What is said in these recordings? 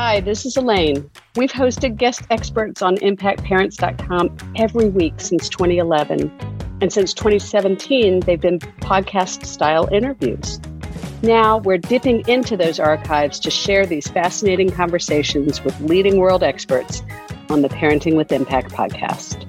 Hi, this is Elaine. We've hosted guest experts on impactparents.com every week since 2011. And since 2017, they've been podcast style interviews. Now we're dipping into those archives to share these fascinating conversations with leading world experts on the Parenting with Impact podcast.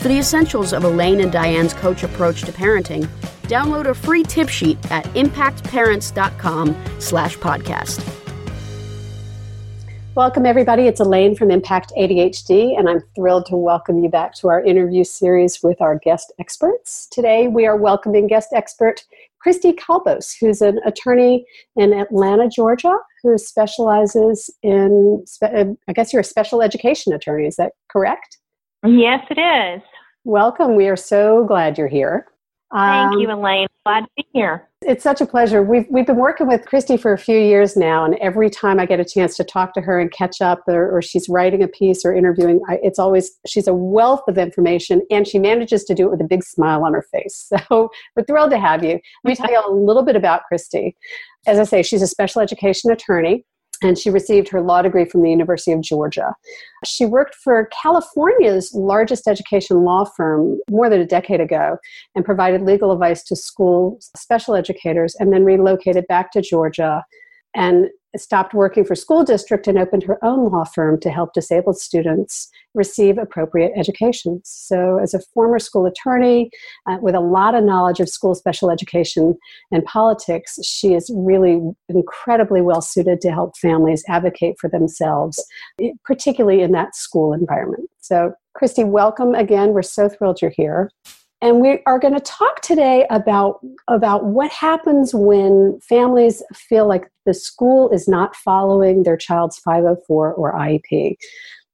For the essentials of Elaine and Diane's coach approach to parenting, download a free tip sheet at impactparents.com slash podcast. Welcome, everybody. It's Elaine from Impact ADHD, and I'm thrilled to welcome you back to our interview series with our guest experts. Today, we are welcoming guest expert Christy Calbos, who's an attorney in Atlanta, Georgia, who specializes in, uh, I guess you're a special education attorney, is that correct? Yes, it is. Welcome. We are so glad you're here. Thank um, you, Elaine. Glad to be here. It's such a pleasure. We've we've been working with Christy for a few years now, and every time I get a chance to talk to her and catch up, or, or she's writing a piece or interviewing, I, it's always she's a wealth of information, and she manages to do it with a big smile on her face. So we're thrilled to have you. Let me tell you a little bit about Christy. As I say, she's a special education attorney and she received her law degree from the University of Georgia. She worked for California's largest education law firm more than a decade ago and provided legal advice to school special educators and then relocated back to Georgia and stopped working for school district and opened her own law firm to help disabled students receive appropriate education so as a former school attorney uh, with a lot of knowledge of school special education and politics she is really incredibly well suited to help families advocate for themselves particularly in that school environment. So christy welcome again. We're so thrilled you're here and we are going to talk today about about what happens when families feel like the school is not following their child's 504 or IEP.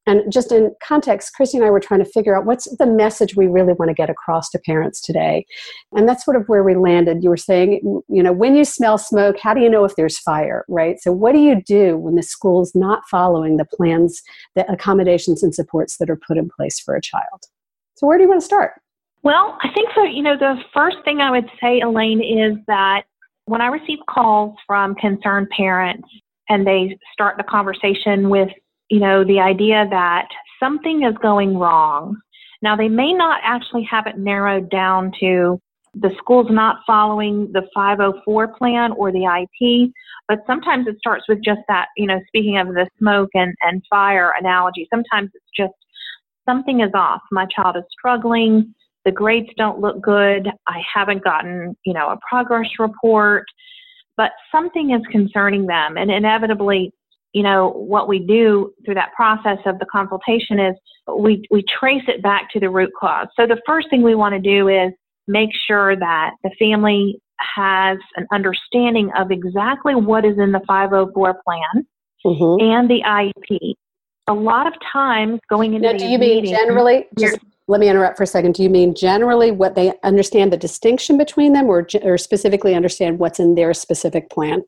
And just in context, Christy and I were trying to figure out what's the message we really want to get across to parents today. And that's sort of where we landed. You were saying, you know, when you smell smoke, how do you know if there's fire, right? So, what do you do when the school's not following the plans, the accommodations and supports that are put in place for a child? So, where do you want to start? Well, I think so. You know, the first thing I would say, Elaine, is that when I receive calls from concerned parents and they start the conversation with, you know, the idea that something is going wrong. Now, they may not actually have it narrowed down to the school's not following the 504 plan or the IEP, but sometimes it starts with just that, you know, speaking of the smoke and, and fire analogy, sometimes it's just something is off. My child is struggling the grades don't look good. I haven't gotten, you know, a progress report, but something is concerning them. And inevitably, you know, what we do through that process of the consultation is we, we trace it back to the root cause. So the first thing we want to do is make sure that the family has an understanding of exactly what is in the 504 plan mm-hmm. and the IEP. A lot of times going into now, do you mean meetings, generally just let me interrupt for a second. Do you mean generally what they understand the distinction between them, or, or specifically understand what's in their specific plan?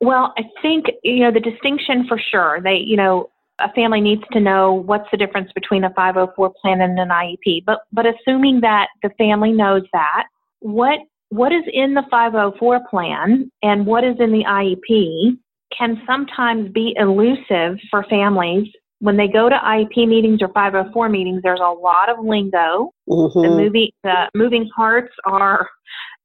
Well, I think you know the distinction for sure. They, you know, a family needs to know what's the difference between a 504 plan and an IEP. But but assuming that the family knows that, what what is in the 504 plan and what is in the IEP can sometimes be elusive for families when they go to IEP meetings or 504 meetings, there's a lot of lingo. Mm-hmm. The movie, the moving parts are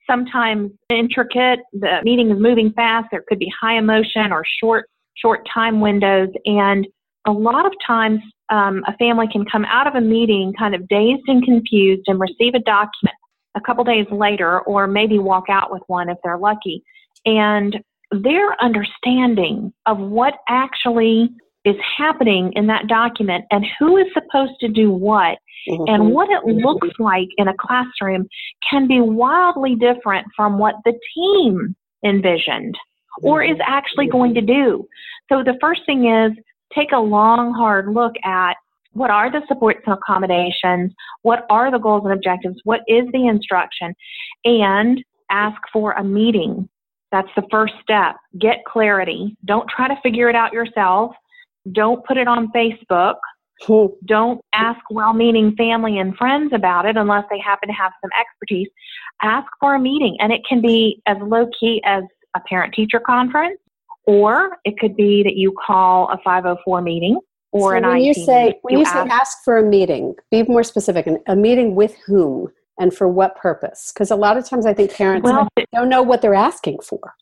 sometimes intricate. The meeting is moving fast. There could be high emotion or short short time windows, and a lot of times um, a family can come out of a meeting kind of dazed and confused and receive a document a couple days later, or maybe walk out with one if they're lucky. And their understanding of what actually is happening in that document and who is supposed to do what mm-hmm. and what it looks like in a classroom can be wildly different from what the team envisioned or is actually going to do. So the first thing is take a long, hard look at what are the supports and accommodations, what are the goals and objectives, what is the instruction, and ask for a meeting. That's the first step. Get clarity. Don't try to figure it out yourself. Don't put it on Facebook. Don't ask well meaning family and friends about it unless they happen to have some expertise. Ask for a meeting, and it can be as low key as a parent teacher conference, or it could be that you call a 504 meeting or so an when IT you say when you, say ask for a meeting be more specific a meeting with whom and for what purpose? Because a lot of times i think parents well, don't know what they're asking for.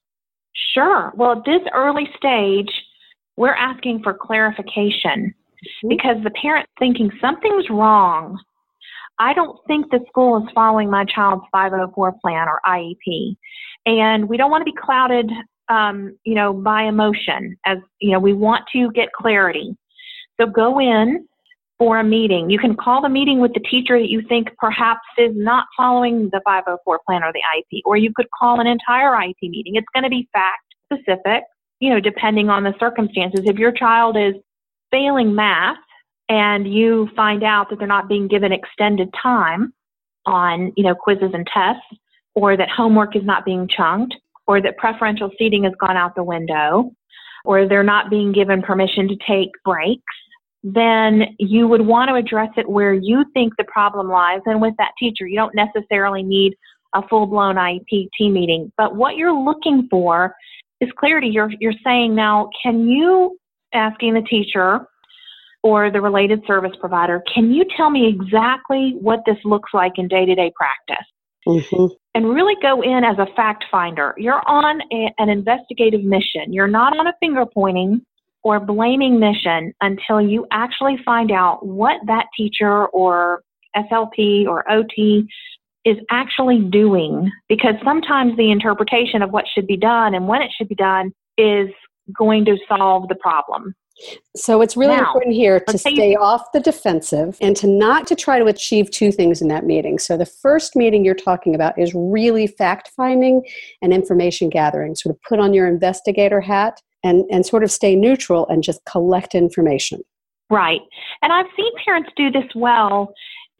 Sure. Well at this early stage we're asking for clarification mm-hmm. because the parent's thinking something's wrong I don't think the school is following my child's 504 plan or IEP. And we don't want to be clouded, um, you know, by emotion as, you know, we want to get clarity. So go in for a meeting. You can call the meeting with the teacher that you think perhaps is not following the 504 plan or the IEP, or you could call an entire IEP meeting. It's going to be fact specific, you know, depending on the circumstances. If your child is failing math, and you find out that they're not being given extended time on, you know, quizzes and tests, or that homework is not being chunked, or that preferential seating has gone out the window, or they're not being given permission to take breaks, then you would want to address it where you think the problem lies and with that teacher. You don't necessarily need a full blown IEP team meeting, but what you're looking for is clarity. You're, you're saying now, can you, asking the teacher, or the related service provider, can you tell me exactly what this looks like in day to day practice? Mm-hmm. And really go in as a fact finder. You're on a, an investigative mission. You're not on a finger pointing or blaming mission until you actually find out what that teacher or SLP or OT is actually doing. Because sometimes the interpretation of what should be done and when it should be done is going to solve the problem. So it's really now, important here to stay off the defensive and to not to try to achieve two things in that meeting. So the first meeting you're talking about is really fact finding and information gathering. Sort of put on your investigator hat and, and sort of stay neutral and just collect information. Right. And I've seen parents do this well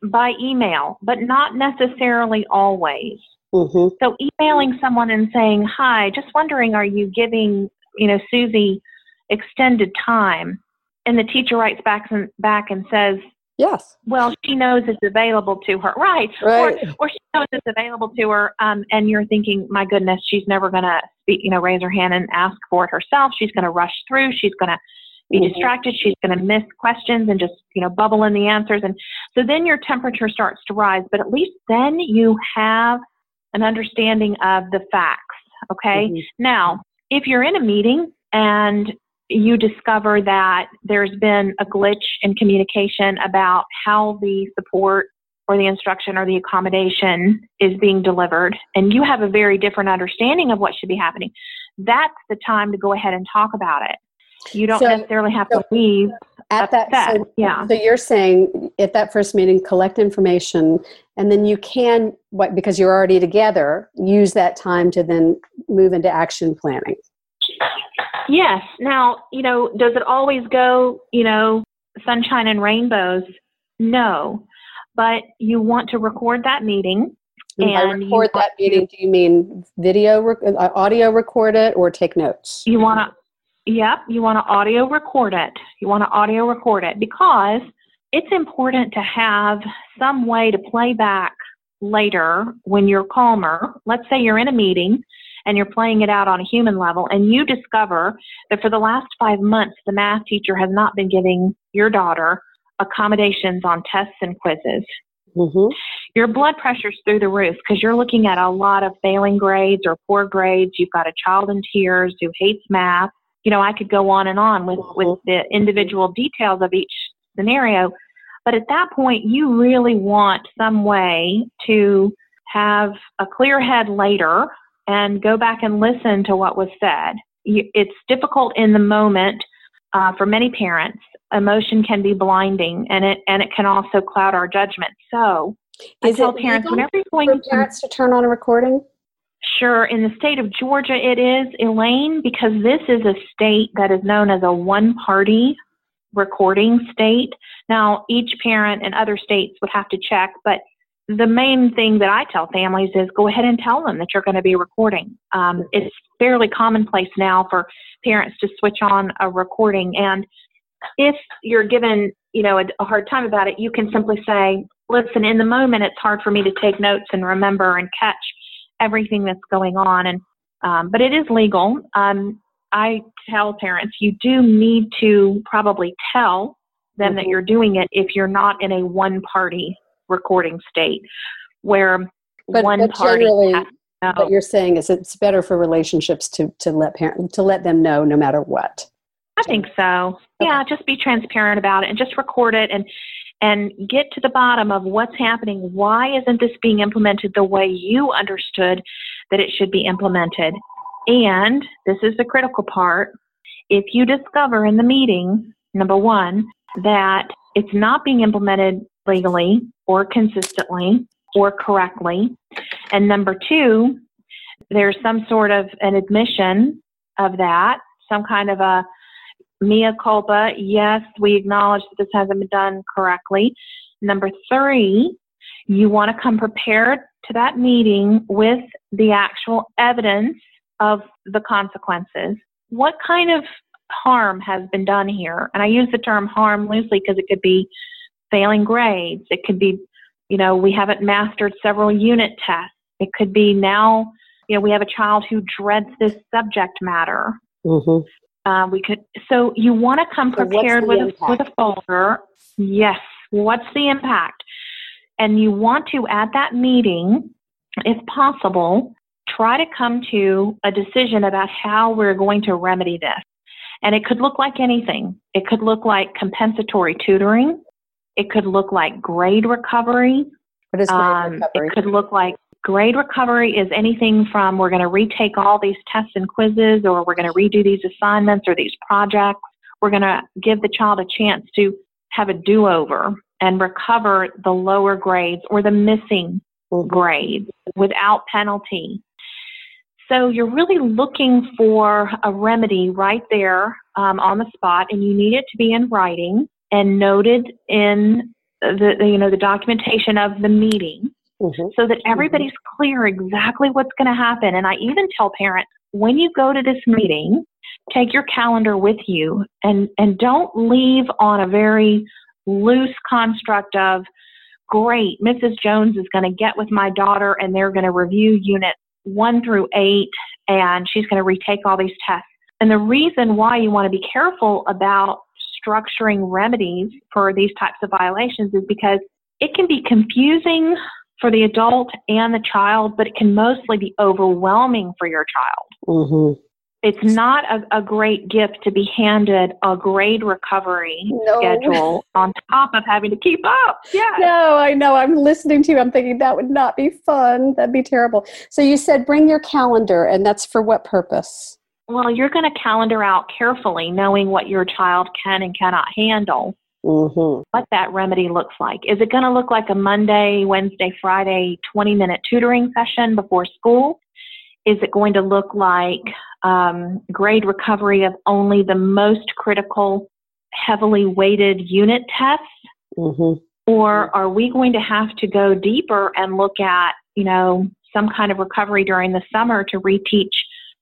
by email, but not necessarily always. Mm-hmm. So emailing someone and saying, "Hi, just wondering, are you giving you know Susie extended time, and the teacher writes back and back and says, Yes. Well, she knows it's available to her, right? Right. Or, or she knows it's available to her, um, and you're thinking, my goodness, she's never going to, you know, raise her hand and ask for it herself. She's going to rush through. She's going to be mm-hmm. distracted. She's going to miss questions and just, you know, bubble in the answers. And so then your temperature starts to rise. But at least then you have an understanding of the facts. Okay. Mm-hmm. Now, if you're in a meeting and you discover that there's been a glitch in communication about how the support or the instruction or the accommodation is being delivered, and you have a very different understanding of what should be happening, that's the time to go ahead and talk about it. You don't so, necessarily have so to leave at that. So, yeah. So you're saying at that first meeting, collect information, and then you can, what because you're already together, use that time to then move into action planning. Yes. Now, you know, does it always go, you know, sunshine and rainbows? No. But you want to record that meeting. And record that meeting, do you mean video, uh, audio record it, or take notes? You want to, yep, you want to audio record it. You want to audio record it because it's important to have some way to play back later when you're calmer. Let's say you're in a meeting and you're playing it out on a human level, and you discover that for the last five months, the math teacher has not been giving your daughter accommodations on tests and quizzes. Mm-hmm. Your blood pressure's through the roof because you're looking at a lot of failing grades or poor grades. You've got a child in tears who hates math. You know, I could go on and on with, mm-hmm. with the individual details of each scenario. But at that point, you really want some way to have a clear head later and go back and listen to what was said. It's difficult in the moment uh, for many parents. Emotion can be blinding, and it and it can also cloud our judgment. So, Is I tell parents whenever you're going for parents to turn on a recording. Sure, in the state of Georgia, it is Elaine because this is a state that is known as a one-party recording state. Now, each parent in other states would have to check, but the main thing that I tell families is go ahead and tell them that you're going to be recording. Um, it's fairly commonplace now for parents to switch on a recording, and if you're given you know a, a hard time about it, you can simply say, "Listen, in the moment, it's hard for me to take notes and remember and catch everything that's going on." And um, but it is legal. Um, I tell parents you do need to probably tell them mm-hmm. that you're doing it if you're not in a one party recording state where but, one but party what you're saying is it's better for relationships to, to let parent to let them know no matter what. I think so. Okay. Yeah, just be transparent about it and just record it and and get to the bottom of what's happening. Why isn't this being implemented the way you understood that it should be implemented? And this is the critical part. If you discover in the meeting, number one, that it's not being implemented legally or consistently or correctly, and number two, there's some sort of an admission of that, some kind of a mea culpa. Yes, we acknowledge that this hasn't been done correctly. Number three, you want to come prepared to that meeting with the actual evidence of the consequences. What kind of harm has been done here? And I use the term harm loosely because it could be failing grades. It could be, you know, we haven't mastered several unit tests. It could be now, you know, we have a child who dreads this subject matter. Mm-hmm. Uh, we could, so you want to come so prepared with a, with a folder. Yes. What's the impact? And you want to, at that meeting, if possible, try to come to a decision about how we're going to remedy this. And it could look like anything. It could look like compensatory tutoring. It could look like grade recovery. What is grade um, recovery? It could look like grade recovery is anything from we're going to retake all these tests and quizzes, or we're going to redo these assignments or these projects. We're going to give the child a chance to have a do over and recover the lower grades or the missing grades without penalty. So you're really looking for a remedy right there um, on the spot, and you need it to be in writing and noted in the you know the documentation of the meeting, mm-hmm. so that everybody's mm-hmm. clear exactly what's going to happen. And I even tell parents when you go to this meeting, take your calendar with you, and and don't leave on a very loose construct of great, Mrs. Jones is going to get with my daughter and they're going to review unit one through eight, and she's going to retake all these tests. And the reason why you want to be careful about structuring remedies for these types of violations is because it can be confusing for the adult and the child, but it can mostly be overwhelming for your child. Mm-hmm it's not a, a, great gift to be handed a grade recovery no. schedule on top of having to keep up. Yeah. No, I know. I'm listening to you. I'm thinking that would not be fun. That'd be terrible. So you said bring your calendar, and that's for what purpose? Well, you're going to calendar out carefully, knowing what your child can and cannot handle. Mm-hmm. What that remedy looks like. Is it going to look like a Monday, Wednesday, Friday 20 minute tutoring session before school? Is it going to look like um, grade recovery of only the most critical, heavily weighted unit tests? Mm-hmm. Or are we going to have to go deeper and look at, you know, some kind of recovery during the summer to reteach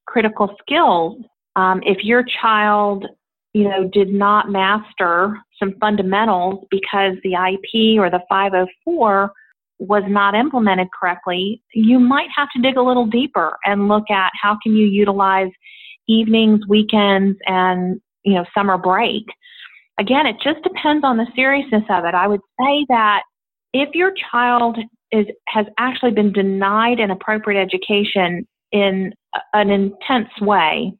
critical skills? Um, if your child, you know, did not master some fundamentals because the IP or the 504 was not implemented correctly, you might have to dig a little deeper and look at how can you utilize evenings, weekends, and you know summer break. Again, it just depends on the seriousness of it. I would say that if your child is has actually been denied an appropriate education in an intense way,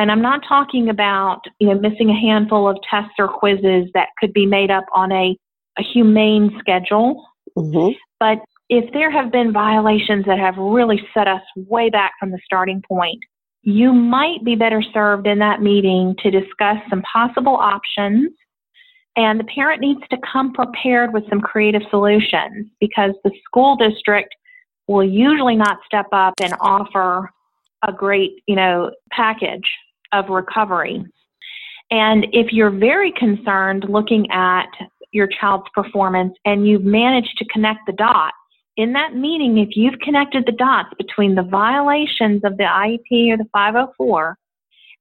and I'm not talking about you know missing a handful of tests or quizzes that could be made up on a, a humane schedule Mm-hmm. But if there have been violations that have really set us way back from the starting point, you might be better served in that meeting to discuss some possible options. And the parent needs to come prepared with some creative solutions because the school district will usually not step up and offer a great, you know, package of recovery. And if you're very concerned looking at your child's performance and you've managed to connect the dots, in that meeting, if you've connected the dots between the violations of the IEP or the 504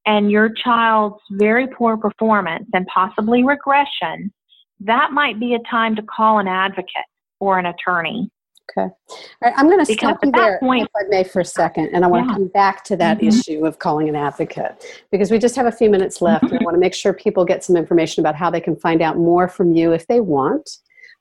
and your child's very poor performance and possibly regression, that might be a time to call an advocate or an attorney. Okay. All right, I'm going to stop you there, point, if I may, for a second, and I want yeah. to come back to that mm-hmm. issue of calling an advocate because we just have a few minutes left, mm-hmm. and I want to make sure people get some information about how they can find out more from you if they want.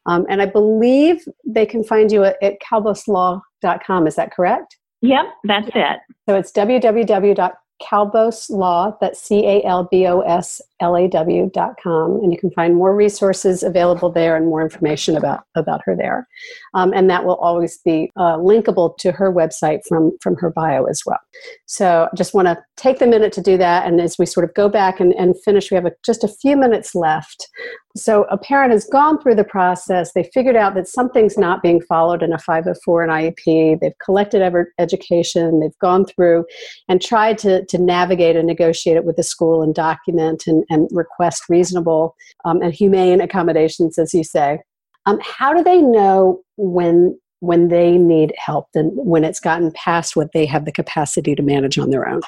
Um, and I believe they can find you at, at calboslaw.com. Is that correct? Yep, that's it. So it's www.calboslaw, that's C-A-L-B-O-S-L-A-W dot com. And you can find more resources available there and more information about, about her there. Um, and that will always be uh, linkable to her website from, from her bio as well. So I just want to take the minute to do that. And as we sort of go back and, and finish, we have a, just a few minutes left. So a parent has gone through the process. They figured out that something's not being followed in a 504 and IEP. They've collected education. They've gone through and tried to, to navigate and negotiate it with the school and document and, and request reasonable um, and humane accommodations, as you say. Um, how do they know when when they need help and when it's gotten past what they have the capacity to manage on their own?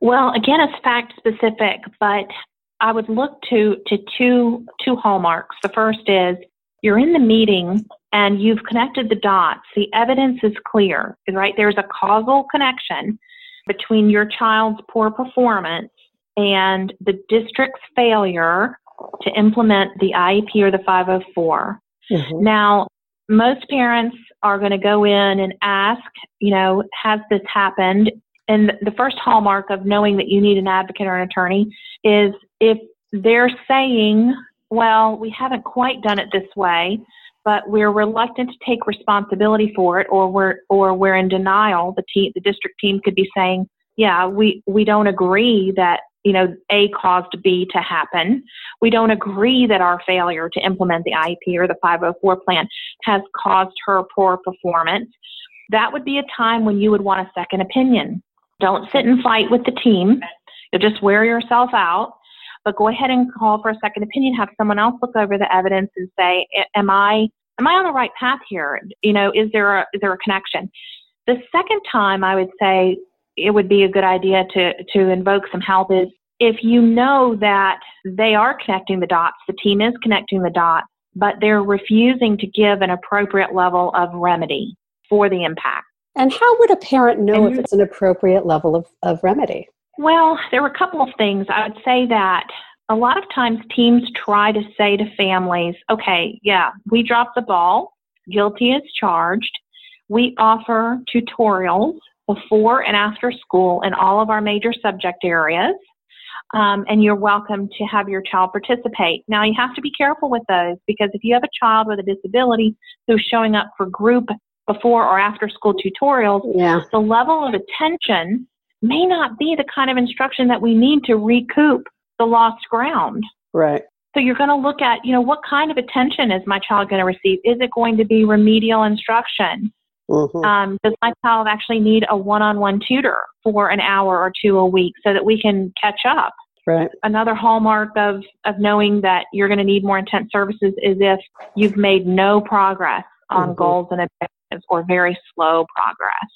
Well, again, it's fact specific, but I would look to to two two hallmarks. The first is you're in the meeting and you've connected the dots. The evidence is clear, right? There's a causal connection between your child's poor performance and the district's failure to implement the IEP or the 504. Mm-hmm. Now, most parents are going to go in and ask, you know, has this happened? And the first hallmark of knowing that you need an advocate or an attorney is if they're saying, well, we haven't quite done it this way, but we're reluctant to take responsibility for it, or we're or we're in denial. The team, the district team could be saying, yeah, we we don't agree that you know A caused B to happen. We don't agree that our failure to implement the IEP or the 504 plan has caused her poor performance. That would be a time when you would want a second opinion. Don't sit and fight with the team. You'll just wear yourself out. But go ahead and call for a second opinion. Have someone else look over the evidence and say, "Am I am I on the right path here? You know, is there a is there a connection?" The second time, I would say it would be a good idea to to invoke some help is if you know that they are connecting the dots, the team is connecting the dots, but they're refusing to give an appropriate level of remedy for the impact. And how would a parent know and if it's an appropriate level of, of remedy? Well, there were a couple of things. I would say that a lot of times teams try to say to families, okay, yeah, we dropped the ball, guilty as charged. We offer tutorials before and after school in all of our major subject areas. Um, and you're welcome to have your child participate. Now, you have to be careful with those because if you have a child with a disability who's showing up for group before or after school tutorials, yeah. the level of attention may not be the kind of instruction that we need to recoup the lost ground. Right. So you're going to look at, you know, what kind of attention is my child going to receive? Is it going to be remedial instruction? Mm-hmm. Um, does my child actually need a one-on-one tutor for an hour or two a week so that we can catch up? Right. Another hallmark of, of knowing that you're going to need more intense services is if you've made no progress on mm-hmm. goals and objectives or very slow progress.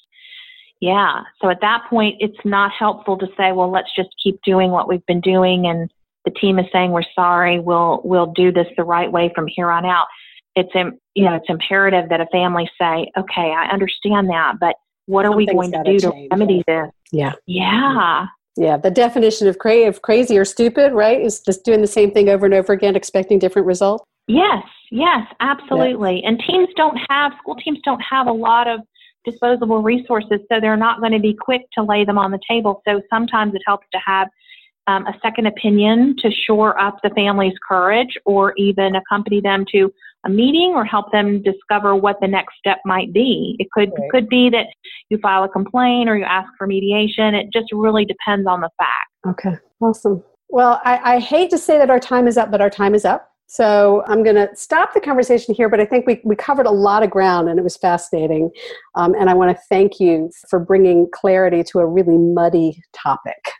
Yeah. So at that point, it's not helpful to say, well, let's just keep doing what we've been doing and the team is saying we're sorry, we'll we'll do this the right way from here on out. It's you know it's imperative that a family say, okay, I understand that, but what are we going to do change. to remedy this? Yeah, yeah, yeah. The definition of, cra- of crazy or stupid, right, is just doing the same thing over and over again, expecting different results. Yes, yes, absolutely. And teams don't have school teams don't have a lot of disposable resources, so they're not going to be quick to lay them on the table. So sometimes it helps to have um, a second opinion to shore up the family's courage or even accompany them to a meeting or help them discover what the next step might be. It could right. could be that you file a complaint or you ask for mediation. It just really depends on the fact. Okay, awesome. Well, I, I hate to say that our time is up, but our time is up. So I'm going to stop the conversation here, but I think we, we covered a lot of ground and it was fascinating. Um, and I want to thank you for bringing clarity to a really muddy topic.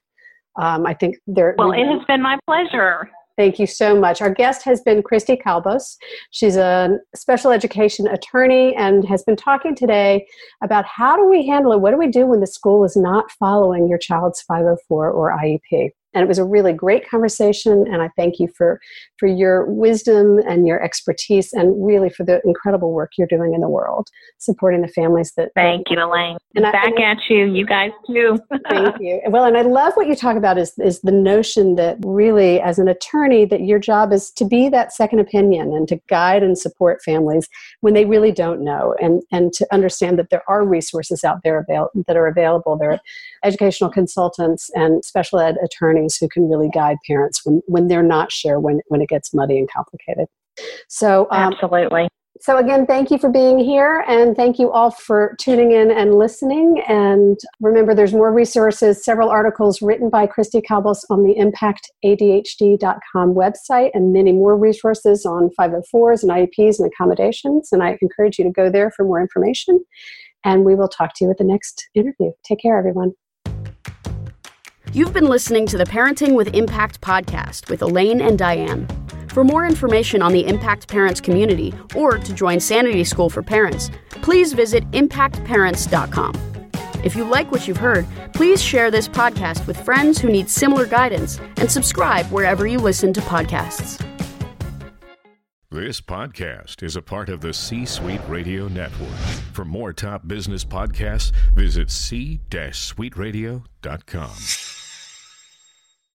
Um, I think there. Well, it has been my pleasure. Thank you so much. Our guest has been Christy Calbos. She's a special education attorney and has been talking today about how do we handle it? What do we do when the school is not following your child's 504 or IEP? And it was a really great conversation and i thank you for for your wisdom and your expertise and really for the incredible work you're doing in the world supporting the families that thank you elaine. And back I, at you you guys too. Thank you. Well and i love what you talk about is is the notion that really as an attorney that your job is to be that second opinion and to guide and support families when they really don't know and and to understand that there are resources out there avail- that are available. There are educational consultants and special ed attorneys attorneys who can really guide parents when, when they're not sure when, when it gets muddy and complicated. So, um, absolutely. So, again, thank you for being here, and thank you all for tuning in and listening. And remember, there's more resources, several articles written by Christy Calbos on the impactadhd.com website, and many more resources on 504s and IEPs and accommodations. And I encourage you to go there for more information. And we will talk to you at the next interview. Take care, everyone. You've been listening to the Parenting with Impact podcast with Elaine and Diane. For more information on the Impact Parents community or to join Sanity School for Parents, please visit impactparents.com. If you like what you've heard, please share this podcast with friends who need similar guidance and subscribe wherever you listen to podcasts. This podcast is a part of the C Suite Radio Network. For more top business podcasts, visit c-suiteradio.com.